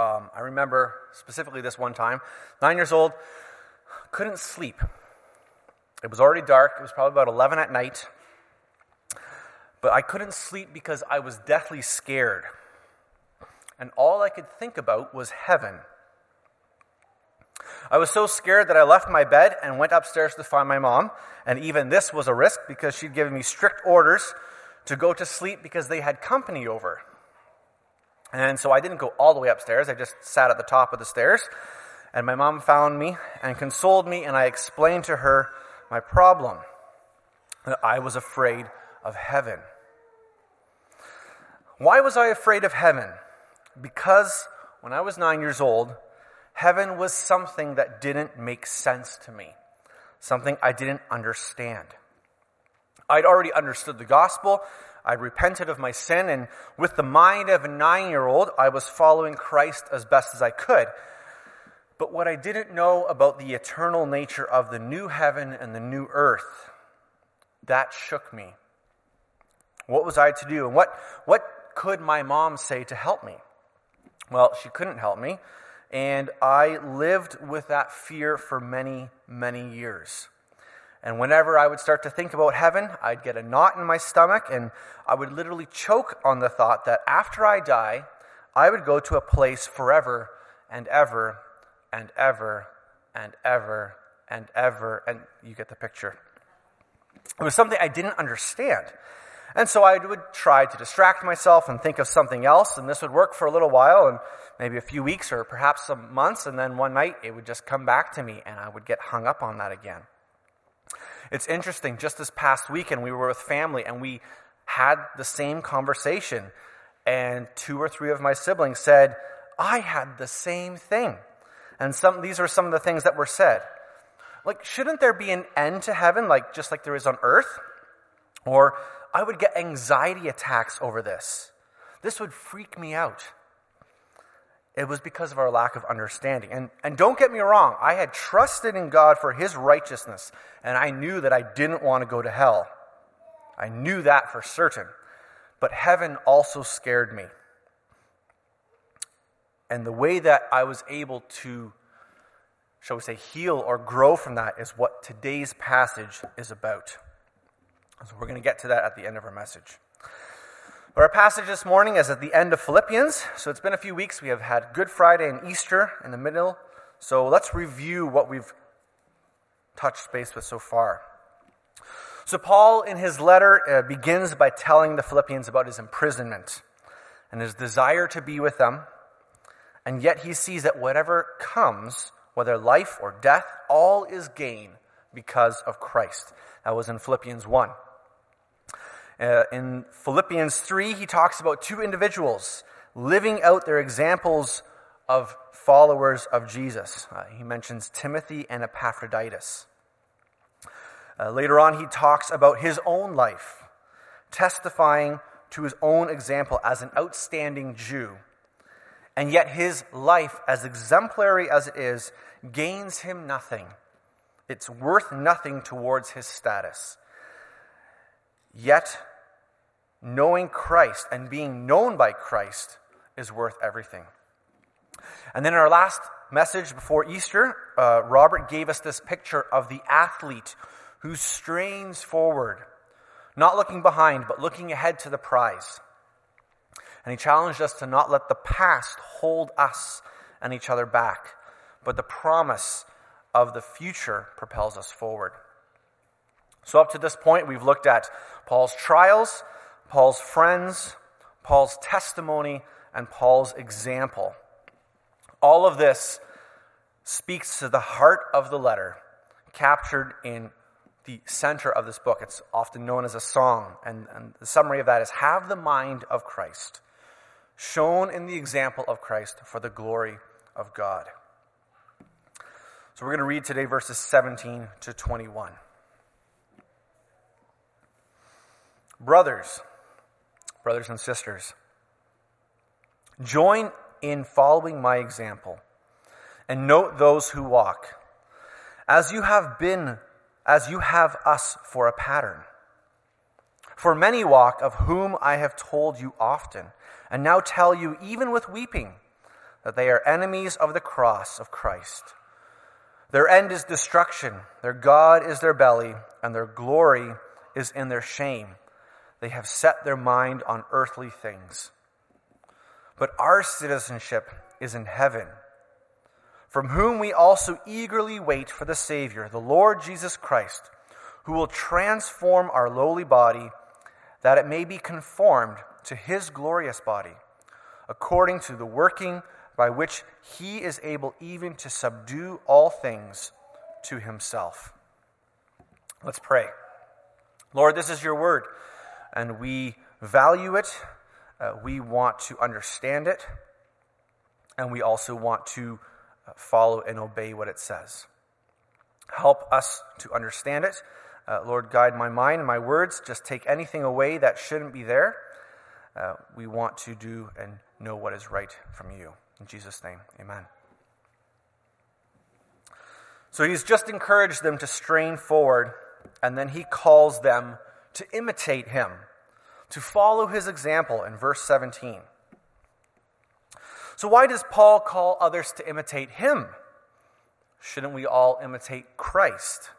Um, I remember specifically this one time, nine years old, couldn't sleep. It was already dark. It was probably about 11 at night. But I couldn't sleep because I was deathly scared. And all I could think about was heaven. I was so scared that I left my bed and went upstairs to find my mom. And even this was a risk because she'd given me strict orders to go to sleep because they had company over. And so I didn't go all the way upstairs. I just sat at the top of the stairs. And my mom found me and consoled me, and I explained to her my problem that I was afraid of heaven. Why was I afraid of heaven? Because when I was nine years old, heaven was something that didn't make sense to me, something I didn't understand. I'd already understood the gospel. I repented of my sin, and with the mind of a nine year old, I was following Christ as best as I could. But what I didn't know about the eternal nature of the new heaven and the new earth, that shook me. What was I to do? And what, what could my mom say to help me? Well, she couldn't help me. And I lived with that fear for many, many years. And whenever I would start to think about heaven, I'd get a knot in my stomach and I would literally choke on the thought that after I die, I would go to a place forever and ever and ever and ever and ever. And you get the picture. It was something I didn't understand. And so I would try to distract myself and think of something else, and this would work for a little while, and maybe a few weeks or perhaps some months, and then one night it would just come back to me, and I would get hung up on that again. It's interesting, just this past weekend we were with family, and we had the same conversation, and two or three of my siblings said, I had the same thing. And some, these are some of the things that were said. Like, shouldn't there be an end to heaven, like just like there is on earth? Or I would get anxiety attacks over this. This would freak me out. It was because of our lack of understanding. And, and don't get me wrong, I had trusted in God for His righteousness, and I knew that I didn't want to go to hell. I knew that for certain. But heaven also scared me. And the way that I was able to, shall we say, heal or grow from that is what today's passage is about. So we're going to get to that at the end of our message. Our passage this morning is at the end of Philippians. So it's been a few weeks. We have had Good Friday and Easter in the middle. So let's review what we've touched base with so far. So Paul, in his letter, uh, begins by telling the Philippians about his imprisonment and his desire to be with them. And yet he sees that whatever comes, whether life or death, all is gain because of Christ. That was in Philippians 1. Uh, in Philippians 3, he talks about two individuals living out their examples of followers of Jesus. Uh, he mentions Timothy and Epaphroditus. Uh, later on, he talks about his own life, testifying to his own example as an outstanding Jew. And yet, his life, as exemplary as it is, gains him nothing. It's worth nothing towards his status. Yet, knowing Christ and being known by Christ is worth everything. And then in our last message before Easter, uh, Robert gave us this picture of the athlete who strains forward, not looking behind, but looking ahead to the prize. And he challenged us to not let the past hold us and each other back, but the promise of the future propels us forward. So, up to this point, we've looked at Paul's trials, Paul's friends, Paul's testimony, and Paul's example. All of this speaks to the heart of the letter, captured in the center of this book. It's often known as a song, and, and, the summary of that is Have the mind of Christ, shown in the example of Christ for the glory of God. So we're going to read today verses 17 to 21. Brothers, brothers and sisters. Join in following my example and note those who walk as you have been, as you have us for a pattern. For many walk, of whom I have told you often, and now tell you, even with weeping, that they are enemies of the cross of Christ. Their end is destruction, their God is their belly, and their glory is in their shame. They have set their mind on earthly things. But our citizenship is in heaven, from whom we also eagerly wait for the Savior, the Lord Jesus Christ, who will transform our lowly body that it may be conformed to his glorious body, according to the working by which he is able even to subdue all things to himself. Let's pray. Lord, this is your word, and we value it. Uh, we want to understand it, and we also want to uh, follow and obey what it says. Help us to understand it. Uh, Lord, guide my mind and my words. Just take anything away that shouldn't be there. Uh, we want to do and know what is right from you. In Jesus' name, amen. So he's just encouraged them to strain forward, and then he calls them to imitate him, to follow his example in verse 17. So, why does Paul call others to imitate him? Shouldn't we all imitate Christ?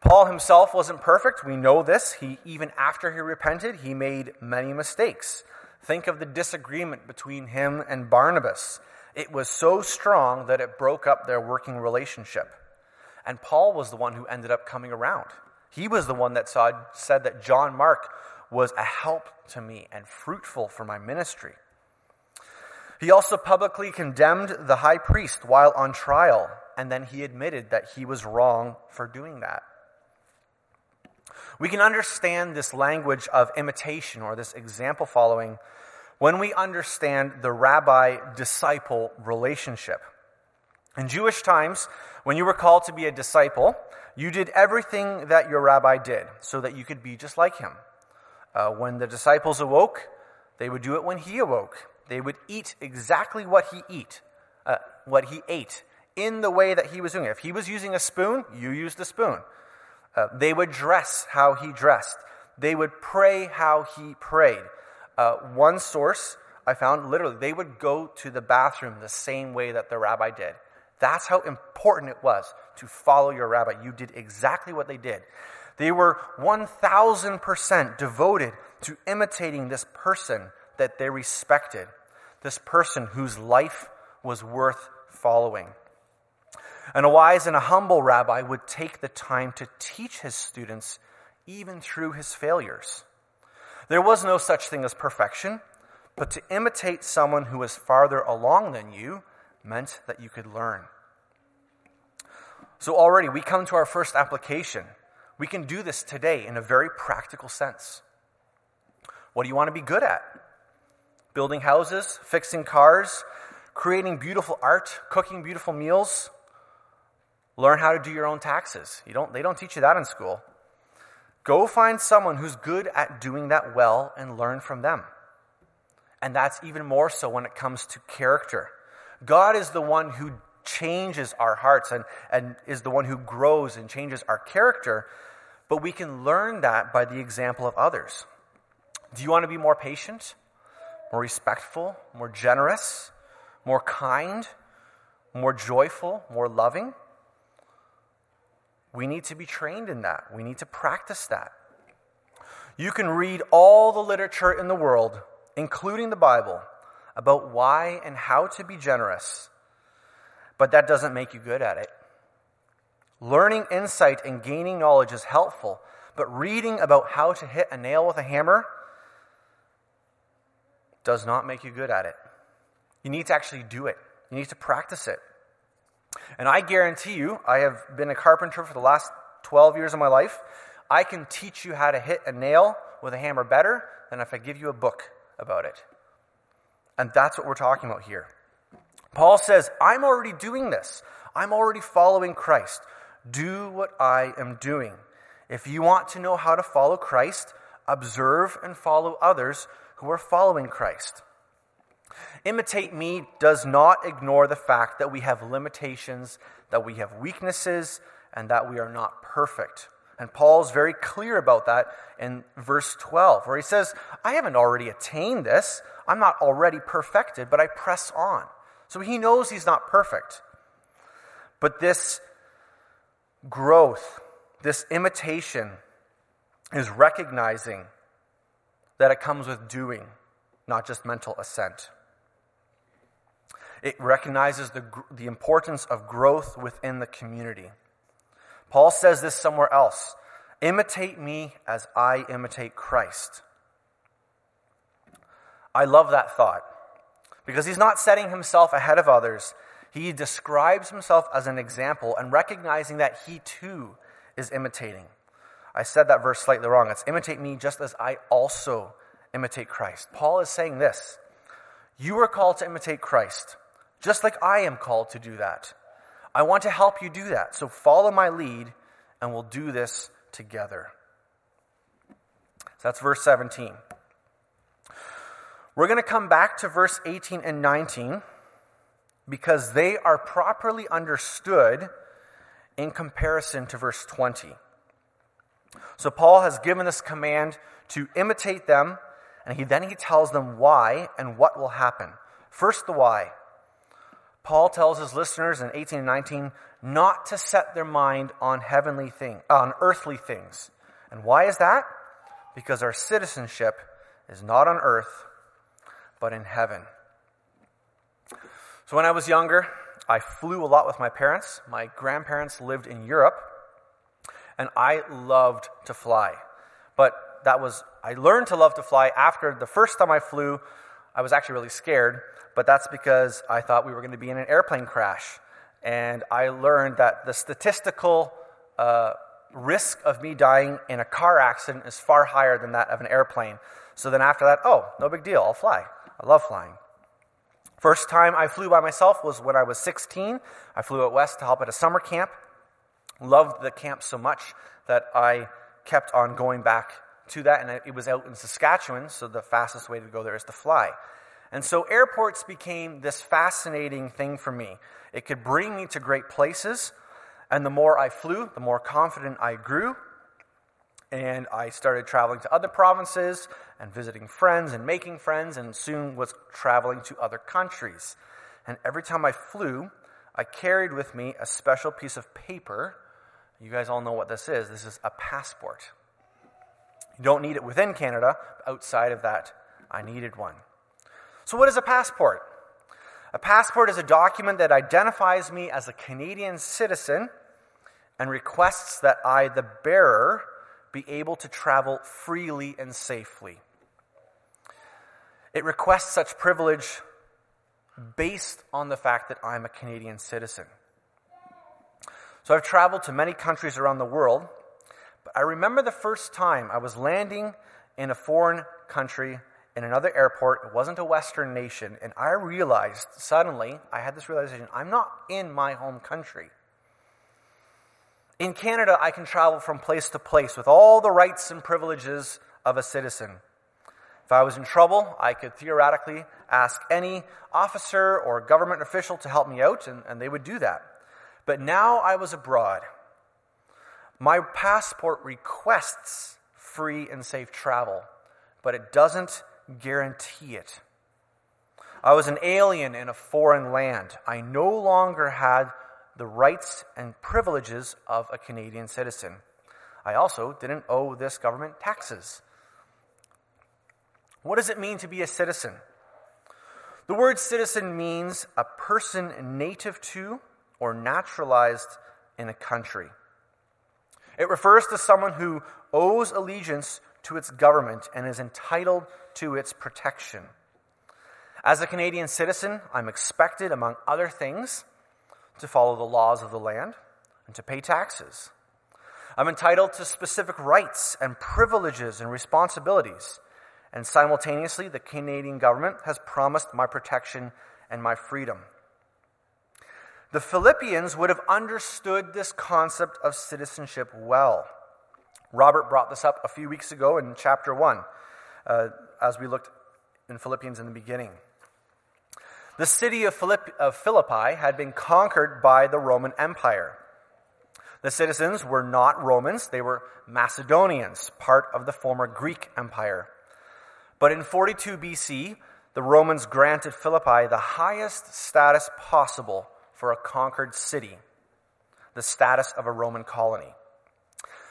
Paul himself wasn't perfect. We know this. He even after he repented, he made many mistakes. Think of the disagreement between him and Barnabas. It was so strong that it broke up their working relationship. And Paul was the one who ended up coming around. He was the one that saw, said that John Mark was a help to me and fruitful for my ministry. He also publicly condemned the high priest while on trial, and then he admitted that he was wrong for doing that. We can understand this language of imitation or this example following when we understand the rabbi disciple relationship. In Jewish times, when you were called to be a disciple, you did everything that your rabbi did so that you could be just like him. Uh, when the disciples awoke, they would do it when he awoke. They would eat exactly what he eat, uh, what he ate, in the way that he was doing it. If he was using a spoon, you used a spoon. Uh, they would dress how he dressed. They would pray how he prayed. Uh, one source I found literally, they would go to the bathroom the same way that the rabbi did. That's how important it was to follow your rabbi. You did exactly what they did. They were 1000% devoted to imitating this person that they respected, this person whose life was worth following. And a wise and a humble rabbi would take the time to teach his students even through his failures. There was no such thing as perfection, but to imitate someone who was farther along than you meant that you could learn. So already we come to our first application. We can do this today in a very practical sense. What do you want to be good at? Building houses, fixing cars, creating beautiful art, cooking beautiful meals, Learn how to do your own taxes. You don't, they don't teach you that in school. Go find someone who's good at doing that well and learn from them. And that's even more so when it comes to character. God is the one who changes our hearts and, and is the one who grows and changes our character, but we can learn that by the example of others. Do you want to be more patient, more respectful, more generous, more kind, more joyful, more loving? We need to be trained in that. We need to practice that. You can read all the literature in the world, including the Bible, about why and how to be generous, but that doesn't make you good at it. Learning insight and gaining knowledge is helpful, but reading about how to hit a nail with a hammer does not make you good at it. You need to actually do it, you need to practice it. And I guarantee you, I have been a carpenter for the last 12 years of my life. I can teach you how to hit a nail with a hammer better than if I give you a book about it. And that's what we're talking about here. Paul says, I'm already doing this. I'm already following Christ. Do what I am doing. If you want to know how to follow Christ, observe and follow others who are following Christ. Imitate me does not ignore the fact that we have limitations, that we have weaknesses, and that we are not perfect. And Paul's very clear about that in verse 12, where he says, I haven't already attained this. I'm not already perfected, but I press on. So he knows he's not perfect. But this growth, this imitation, is recognizing that it comes with doing, not just mental assent. It recognizes the, the importance of growth within the community. Paul says this somewhere else imitate me as I imitate Christ. I love that thought because he's not setting himself ahead of others. He describes himself as an example and recognizing that he too is imitating. I said that verse slightly wrong. It's imitate me just as I also imitate Christ. Paul is saying this You are called to imitate Christ, just like I am called to do that. I want to help you do that. So follow my lead, and we'll do this together. So that's verse 17. We're going to come back to verse 18 and 19 because they are properly understood in comparison to verse 20. So Paul has given this command to imitate them, and he, then he tells them why and what will happen. First, the why. Paul tells his listeners in 18 and 19 not to set their mind on heavenly things, on earthly things. And why is that? Because our citizenship is not on earth, but in heaven. So when I was younger, I flew a lot with my parents. My grandparents lived in Europe, and I loved to fly. But that was, I learned to love to fly after the first time I flew. I was actually really scared, but that's because I thought we were going to be in an airplane crash. And I learned that the statistical uh, risk of me dying in a car accident is far higher than that of an airplane. So then after that, oh, no big deal, I'll fly. I love flying. First time I flew by myself was when I was 16. I flew out west to help at a summer camp. Loved the camp so much that I kept on going back to that, and it was out in Saskatchewan, so the fastest way to go there is to fly. And so airports became this fascinating thing for me. It could bring me to great places, and the more I flew, the more confident I grew, and I started traveling to other provinces and visiting friends and making friends, and soon was traveling to other countries. And every time I flew, I carried with me a special piece of paper. You guys all know what this is. This is a passport. You don't need it within Canada, outside of that, I needed one. So, what is a passport? A passport is a document that identifies me as a Canadian citizen and requests that I, the bearer, be able to travel freely and safely. It requests such privilege based on the fact that I'm a Canadian citizen. So I've traveled to many countries around the world, but I remember the first time I was landing in a foreign country in another airport. It wasn't a Western nation, and I realized suddenly, I had this realization I'm not in my home country. In Canada, I can travel from place to place with all the rights and privileges of a citizen. If I was in trouble, I could theoretically ask any officer or government official to help me out, and, and they would do that. But now I was abroad. My passport requests free and safe travel, but it doesn't guarantee it. I was an alien in a foreign land. I no longer had the rights and privileges of a Canadian citizen. I also didn't owe this government taxes. What does it mean to be a citizen? The word citizen means a person native to or naturalized in a country. It refers to someone who owes allegiance to its government and is entitled to its protection. As a Canadian citizen, I'm expected, among other things, to follow the laws of the land, and to pay taxes. I'm entitled to specific rights and privileges and responsibilities. And simultaneously, the Canadian government has promised my protection and my freedom. The Philippians would have understood this concept of citizenship well. Robert brought this up a few weeks ago in chapter 1, uh, as we looked in Philippians in the beginning. The city of, Philippi had been conquered by the Roman Empire. The citizens were not Romans, they were Macedonians, part of the former Greek Empire. But in 42 BC, the Romans granted Philippi the highest status possible for a conquered city, the status of a Roman colony.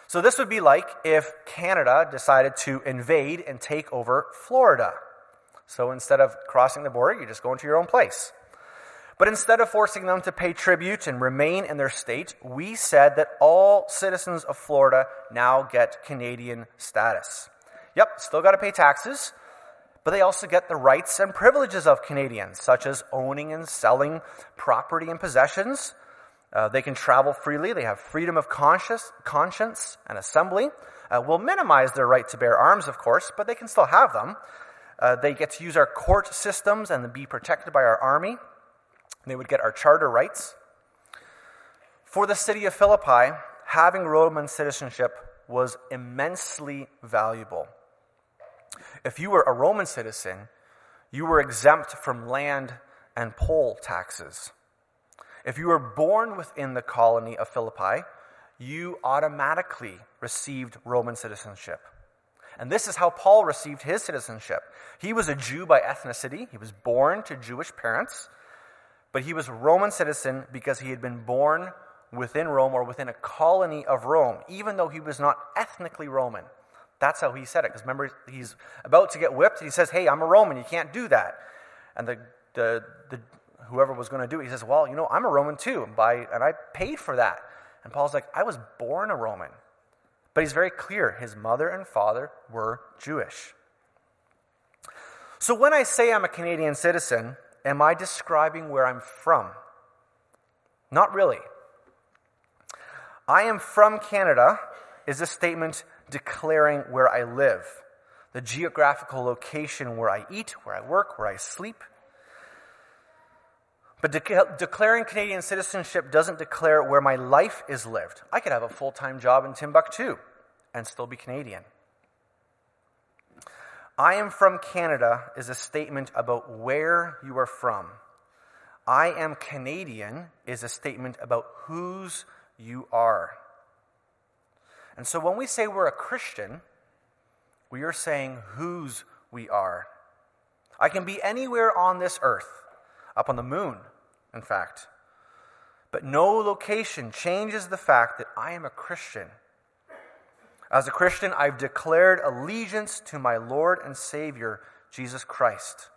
So this would be like if Canada decided to invade and take over Florida. So instead of crossing the border, you just go into your own place. But instead of forcing them to pay tribute and remain in their state, we said that all citizens of Florida now get Canadian status. Yep, still got to pay taxes, but they also get the rights and privileges of Canadians, such as owning and selling property and possessions. Uh, they can travel freely. They have freedom of conscience, conscience and assembly. Uh, we'll minimize their right to bear arms, of course, but they can still have them. Uh, they get to use our court systems and be protected by our army. They would get our charter rights. For the city of Philippi, having Roman citizenship was immensely valuable. If you were a Roman citizen, you were exempt from land and poll taxes. If you were born within the colony of Philippi, you automatically received Roman citizenship. And this is how Paul received his citizenship. He was a Jew by ethnicity, he was born to Jewish parents, but he was a Roman citizen because he had been born within Rome or within a colony of Rome, even though he was not ethnically Roman. That's how he said it. Because remember, he's about to get whipped. And he says, Hey, I'm a Roman. You can't do that. And the, the, the whoever was going to do it, he says, Well, you know, I'm a Roman too. By, and I paid for that. And Paul's like, I was born a Roman. But he's very clear his mother and father were Jewish. So when I say I'm a Canadian citizen, am I describing where I'm from? Not really. I am from Canada is a statement declaring where I live, the geographical location where I eat, where I work, where I sleep. But de- declaring Canadian citizenship doesn't declare where my life is lived. I could have a full time job in Timbuktu and still be Canadian. I am from Canada is a statement about where you are from. I am Canadian is a statement about whose you are. And so when we say we're a Christian, we are saying whose we are. I can be anywhere on this earth, up on the moon, in fact. But no location changes the fact that I am a Christian. As a Christian, I've declared allegiance to my Lord and Savior, Jesus Christ.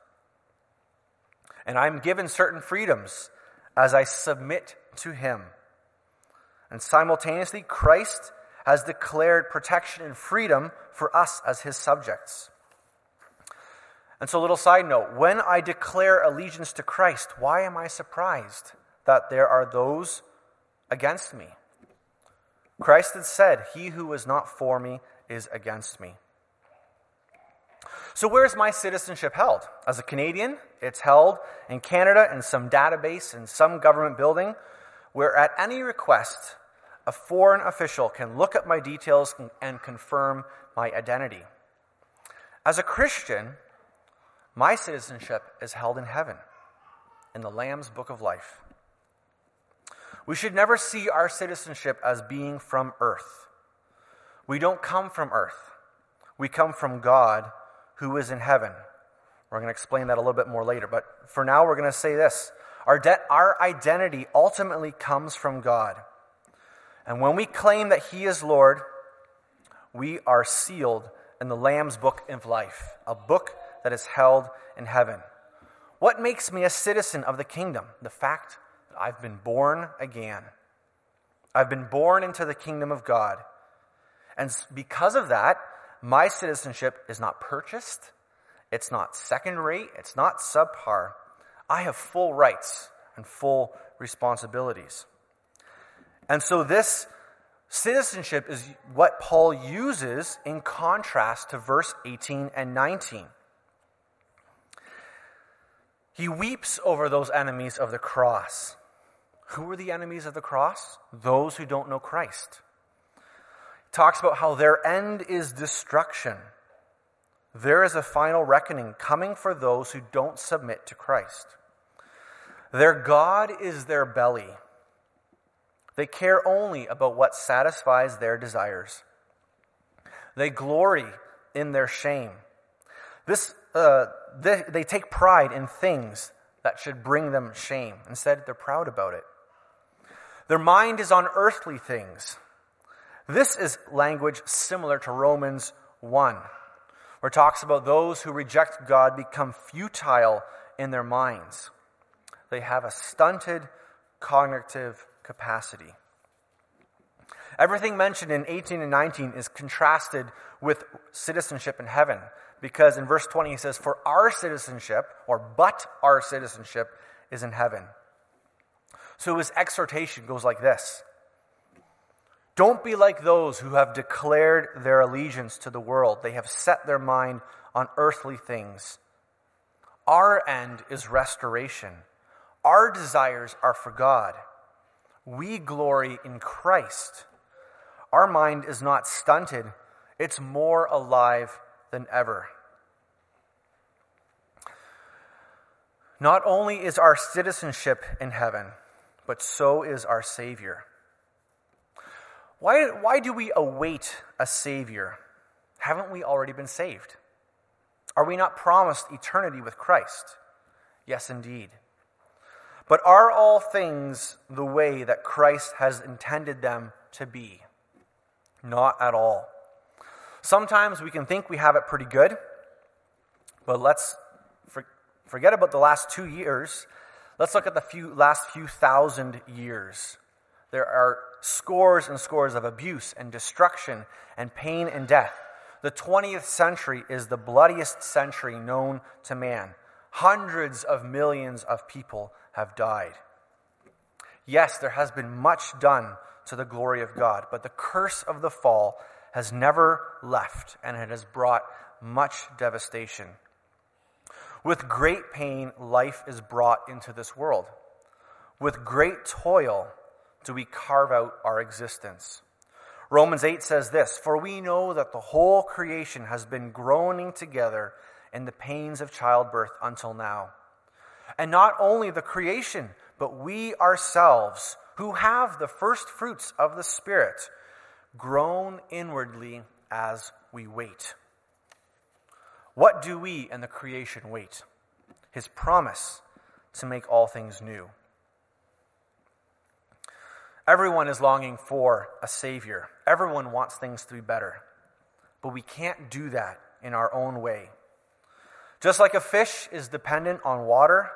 And I'm given certain freedoms as I submit to Him. And simultaneously, Christ has declared protection and freedom for us as his subjects. And so, a little side note when I declare allegiance to Christ, why am I surprised that there are those against me? Christ had said, He who is not for me is against me. So, where is my citizenship held? As a Canadian, it's held in Canada in some database in some government building where, at any request, a foreign official can look at my details and confirm my identity. As a Christian, my citizenship is held in heaven, in the Lamb's book of life. We should never see our citizenship as being from earth. We don't come from earth. We come from God who is in heaven. We're going to explain that a little bit more later, but for now we're going to say this. Our, de- our identity ultimately comes from God. And when we claim that He is Lord, we are sealed in the Lamb's book of life, a book that is held in heaven. What makes me a citizen of the kingdom? The fact I've been born again. I've been born into the kingdom of God. And because of that, my citizenship is not purchased, it's not second rate, it's not subpar. I have full rights and full responsibilities. And so this citizenship is what Paul uses in contrast to verse 18 and 19. He weeps over those enemies of the cross. Who are the enemies of the cross? Those who don't know Christ. He talks about how their end is destruction. There is a final reckoning coming for those who don't submit to Christ. Their God is their belly. They care only about what satisfies their desires. They glory in their shame. This, uh, they, they take pride in things that should bring them shame. Instead, they're proud about it. Their mind is on earthly things. This is language similar to Romans 1, where it talks about those who reject God become futile in their minds. They have a stunted cognitive capacity. Everything mentioned in 18 and 19 is contrasted with citizenship in heaven. Because in verse 20 he says, For our citizenship, or but our citizenship, is in heaven. So his exhortation goes like this Don't be like those who have declared their allegiance to the world. They have set their mind on earthly things. Our end is restoration. Our desires are for God. We glory in Christ. Our mind is not stunted, it's more alive than ever. Not only is our citizenship in heaven, but so is our Savior. Why, why do we await a Savior? Haven't we already been saved? Are we not promised eternity with Christ? Yes, indeed. But are all things the way that Christ has intended them to be? Not at all. Sometimes we can think we have it pretty good, but let's for, forget about the last two years. Let's look at the few, last few thousand years. There are scores and scores of abuse and destruction and pain and death. The 20th century is the bloodiest century known to man. Hundreds of millions of people have died. Yes, there has been much done to the glory of God, but the curse of the fall has never left, and it has brought much devastation. With great pain, life is brought into this world. With great toil, do we carve out our existence. Romans 8 says this For we know that the whole creation has been groaning together in the pains of childbirth until now. And not only the creation, but we ourselves, who have the first fruits of the Spirit, groan inwardly as we wait. What do we and the creation wait? His promise to make all things new. Everyone is longing for a Savior. Everyone wants things to be better. But we can't do that in our own way. Just like a fish is dependent on water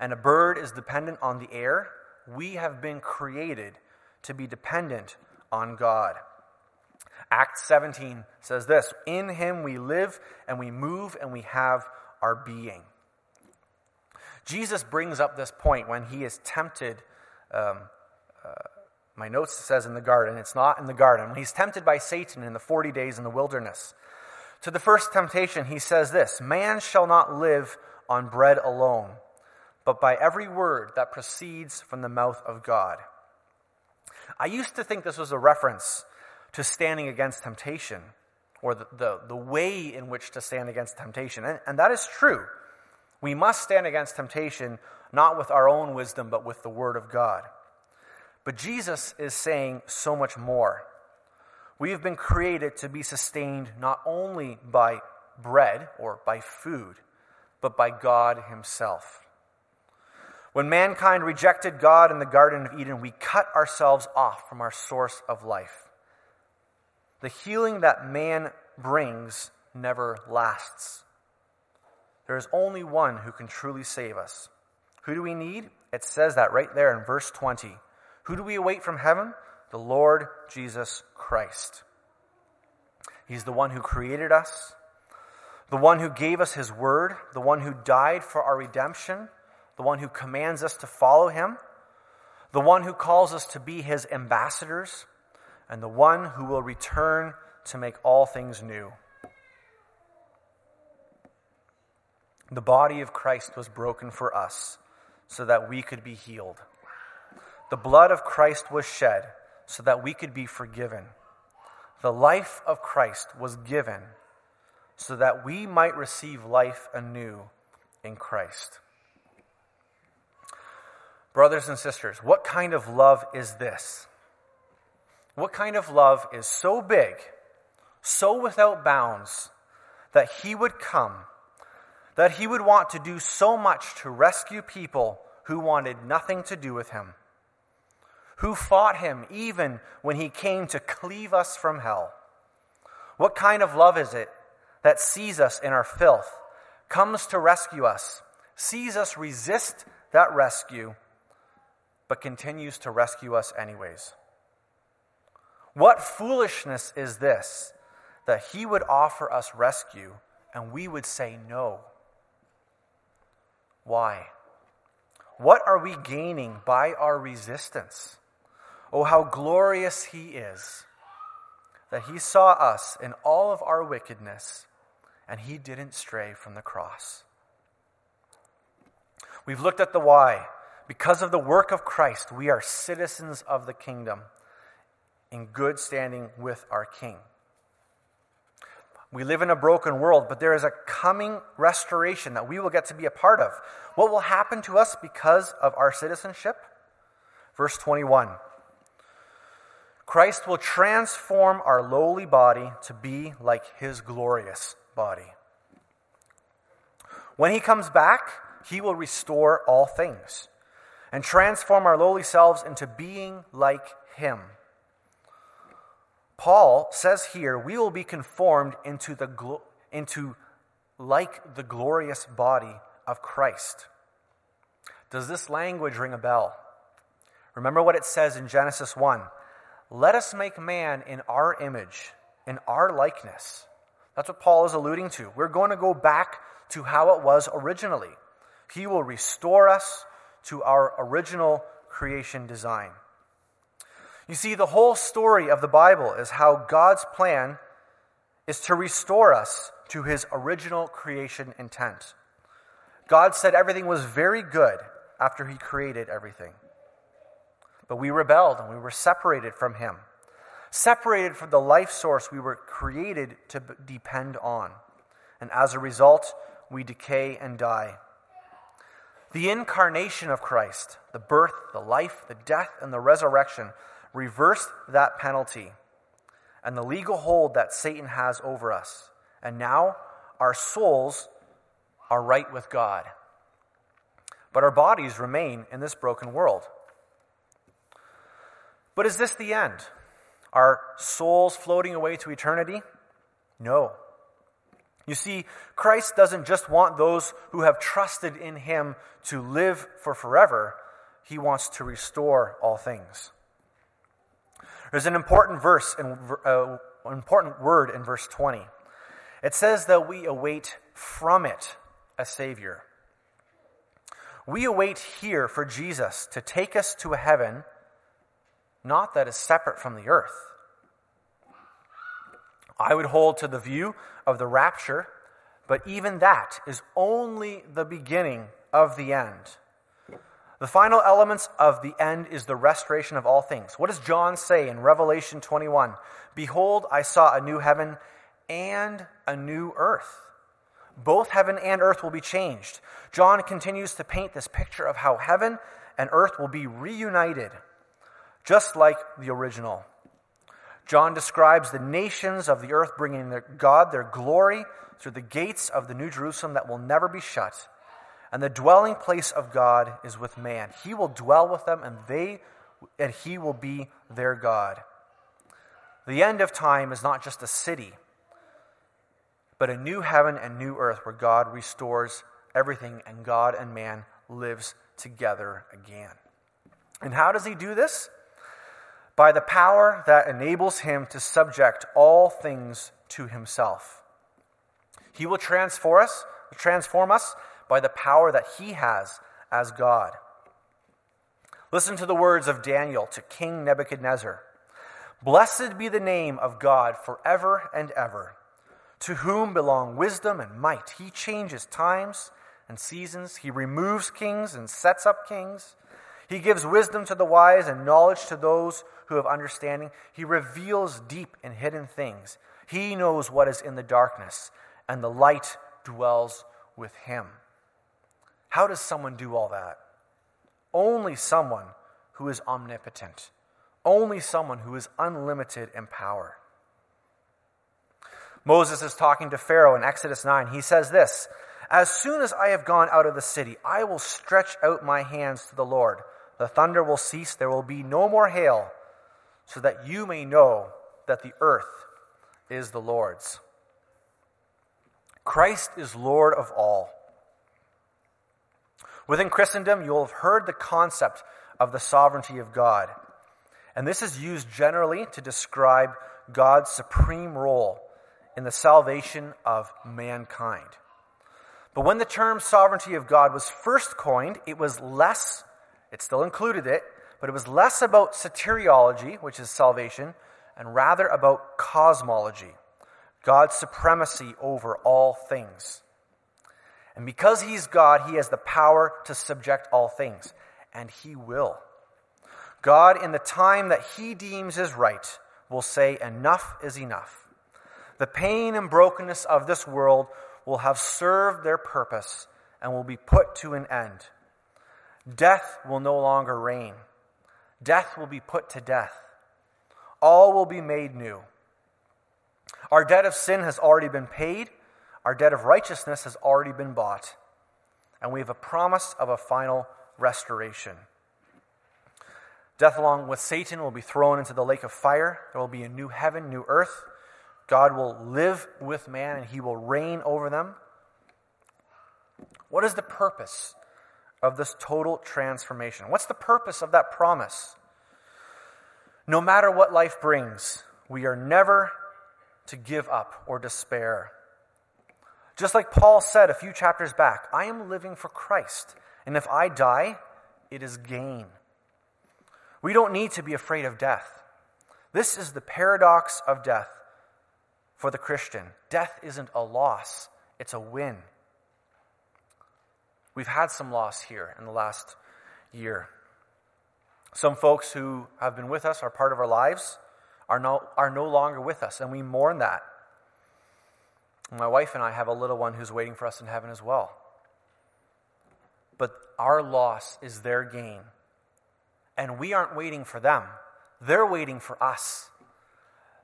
and a bird is dependent on the air, we have been created to be dependent on God. Acts 17 says this In him we live and we move and we have our being. Jesus brings up this point when he is tempted. Um, uh, my notes says in the garden, it's not in the garden. When he's tempted by Satan in the 40 days in the wilderness. To the first temptation, he says this Man shall not live on bread alone, but by every word that proceeds from the mouth of God. I used to think this was a reference to standing against temptation or the, the, the way in which to stand against temptation. And, and that is true. We must stand against temptation not with our own wisdom, but with the Word of God. But Jesus is saying so much more. We have been created to be sustained not only by bread or by food, but by God Himself. When mankind rejected God in the Garden of Eden, we cut ourselves off from our source of life. The healing that man brings never lasts. There is only one who can truly save us. Who do we need? It says that right there in verse 20. Who do we await from heaven? The Lord Jesus Christ. He's the one who created us, the one who gave us his word, the one who died for our redemption, the one who commands us to follow him, the one who calls us to be his ambassadors, and the one who will return to make all things new. The body of Christ was broken for us so that we could be healed. The blood of Christ was shed so that we could be forgiven. The life of Christ was given so that we might receive life anew in Christ. Brothers and sisters, what kind of love is this? What kind of love is so big, so without bounds, that he would come that he would want to do so much to rescue people who wanted nothing to do with him, who fought him even when he came to cleave us from hell. What kind of love is it that sees us in our filth, comes to rescue us, sees us resist that rescue, but continues to rescue us anyways? What foolishness is this that he would offer us rescue and we would say no? Why? What are we gaining by our resistance? Oh, how glorious He is that He saw us in all of our wickedness and He didn't stray from the cross. We've looked at the why. Because of the work of Christ, we are citizens of the kingdom in good standing with our King. We live in a broken world, but there is a coming restoration that we will get to be a part of. What will happen to us because of our citizenship? Verse 21 Christ will transform our lowly body to be like his glorious body. When he comes back, he will restore all things and transform our lowly selves into being like him. Paul says here, we will be conformed into, the, into like the glorious body of Christ. Does this language ring a bell? Remember what it says in Genesis 1 Let us make man in our image, in our likeness. That's what Paul is alluding to. We're going to go back to how it was originally. He will restore us to our original creation design. You see, the whole story of the Bible is how God's plan is to restore us to his original creation intent. God said everything was very good after he created everything. But we rebelled and we were separated from him, separated from the life source we were created to depend on. And as a result, we decay and die. The incarnation of Christ, the birth, the life, the death, and the resurrection reversed that penalty and the legal hold that Satan has over us. And now our souls are right with God. But our bodies remain in this broken world. But is this the end? Are souls floating away to eternity? No. You see, Christ doesn't just want those who have trusted in him to live for forever, he wants to restore all things. There's an important verse, in, uh, an important word in verse 20. It says that we await from it a Savior. We await here for Jesus to take us to a heaven, not that is separate from the earth. I would hold to the view of the rapture, but even that is only the beginning of the end. The final elements of the end is the restoration of all things. What does John say in Revelation 21? Behold, I saw a new heaven and a new earth. Both heaven and earth will be changed. John continues to paint this picture of how heaven and earth will be reunited, just like the original. John describes the nations of the earth bringing their God their glory through the gates of the New Jerusalem that will never be shut and the dwelling place of God is with man. He will dwell with them, and they and he will be their God. The end of time is not just a city, but a new heaven and new earth where God restores everything and God and man lives together again. And how does he do this? By the power that enables him to subject all things to himself. He will transform us, transform us by the power that he has as God. Listen to the words of Daniel to King Nebuchadnezzar Blessed be the name of God forever and ever, to whom belong wisdom and might. He changes times and seasons, he removes kings and sets up kings. He gives wisdom to the wise and knowledge to those who have understanding. He reveals deep and hidden things. He knows what is in the darkness, and the light dwells with him. How does someone do all that? Only someone who is omnipotent, only someone who is unlimited in power. Moses is talking to Pharaoh in Exodus 9. He says this As soon as I have gone out of the city, I will stretch out my hands to the Lord. The thunder will cease, there will be no more hail, so that you may know that the earth is the Lord's. Christ is Lord of all. Within Christendom, you'll have heard the concept of the sovereignty of God. And this is used generally to describe God's supreme role in the salvation of mankind. But when the term sovereignty of God was first coined, it was less, it still included it, but it was less about soteriology, which is salvation, and rather about cosmology, God's supremacy over all things. And because he's God, he has the power to subject all things, and he will. God, in the time that he deems is right, will say, Enough is enough. The pain and brokenness of this world will have served their purpose and will be put to an end. Death will no longer reign. Death will be put to death. All will be made new. Our debt of sin has already been paid. Our debt of righteousness has already been bought. And we have a promise of a final restoration. Death, along with Satan, will be thrown into the lake of fire. There will be a new heaven, new earth. God will live with man and he will reign over them. What is the purpose of this total transformation? What's the purpose of that promise? No matter what life brings, we are never to give up or despair. Just like Paul said a few chapters back, I am living for Christ, and if I die, it is gain. We don't need to be afraid of death. This is the paradox of death for the Christian. Death isn't a loss, it's a win. We've had some loss here in the last year. Some folks who have been with us, are part of our lives, are no, are no longer with us, and we mourn that. My wife and I have a little one who's waiting for us in heaven as well. But our loss is their gain. And we aren't waiting for them, they're waiting for us.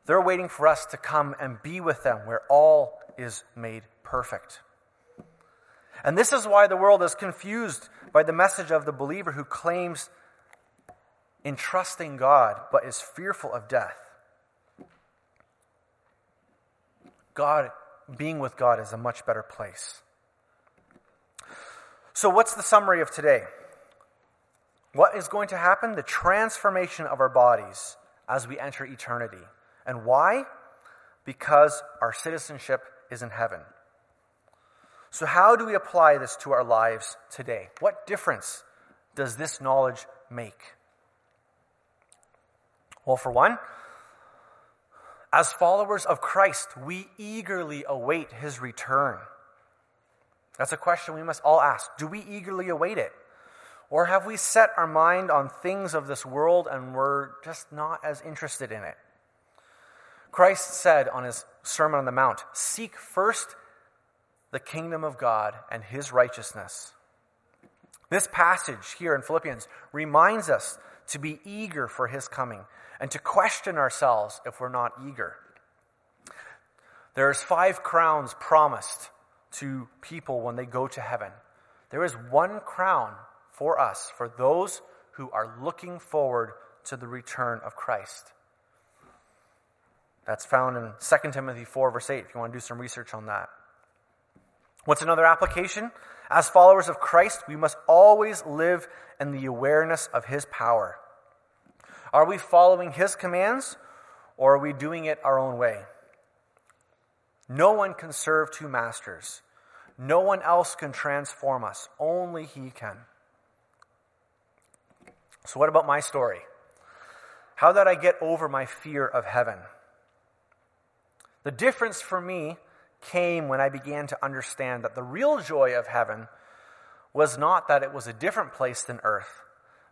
They're waiting for us to come and be with them where all is made perfect. And this is why the world is confused by the message of the believer who claims in trusting God but is fearful of death. God, being with God is a much better place. So, what's the summary of today? What is going to happen? The transformation of our bodies as we enter eternity. And why? Because our citizenship is in heaven. So, how do we apply this to our lives today? What difference does this knowledge make? Well, for one, as followers of Christ, we eagerly await his return. That's a question we must all ask. Do we eagerly await it? Or have we set our mind on things of this world and we're just not as interested in it? Christ said on his Sermon on the Mount Seek first the kingdom of God and his righteousness. This passage here in Philippians reminds us to be eager for his coming and to question ourselves if we're not eager. There's five crowns promised to people when they go to heaven. There is one crown for us, for those who are looking forward to the return of Christ. That's found in 2 Timothy 4, verse 8, if you want to do some research on that. What's another application? As followers of Christ, we must always live in the awareness of His power. Are we following His commands, or are we doing it our own way? No one can serve two masters. No one else can transform us. Only He can. So, what about my story? How did I get over my fear of heaven? The difference for me came when I began to understand that the real joy of heaven was not that it was a different place than earth,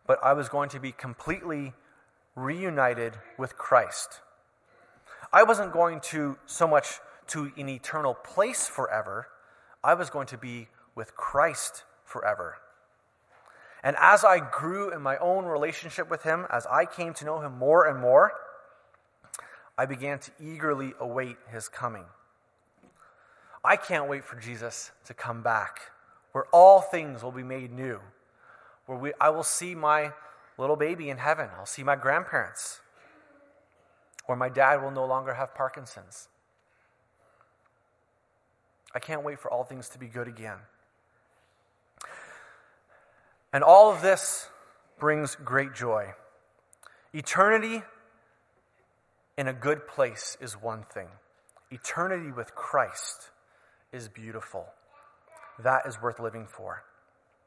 but I was going to be completely reunited with Christ. I wasn't going to so much to an eternal place forever, I was going to be with Christ forever. And as I grew in my own relationship with Him, as I came to know Him more and more, I began to eagerly await His coming. I can't wait for Jesus to come back, where all things will be made new, where we, I will see my little baby in heaven, I'll see my grandparents, where my dad will no longer have Parkinson's. I can't wait for all things to be good again. And all of this brings great joy. Eternity in a good place is one thing, eternity with Christ is beautiful. That is worth living for.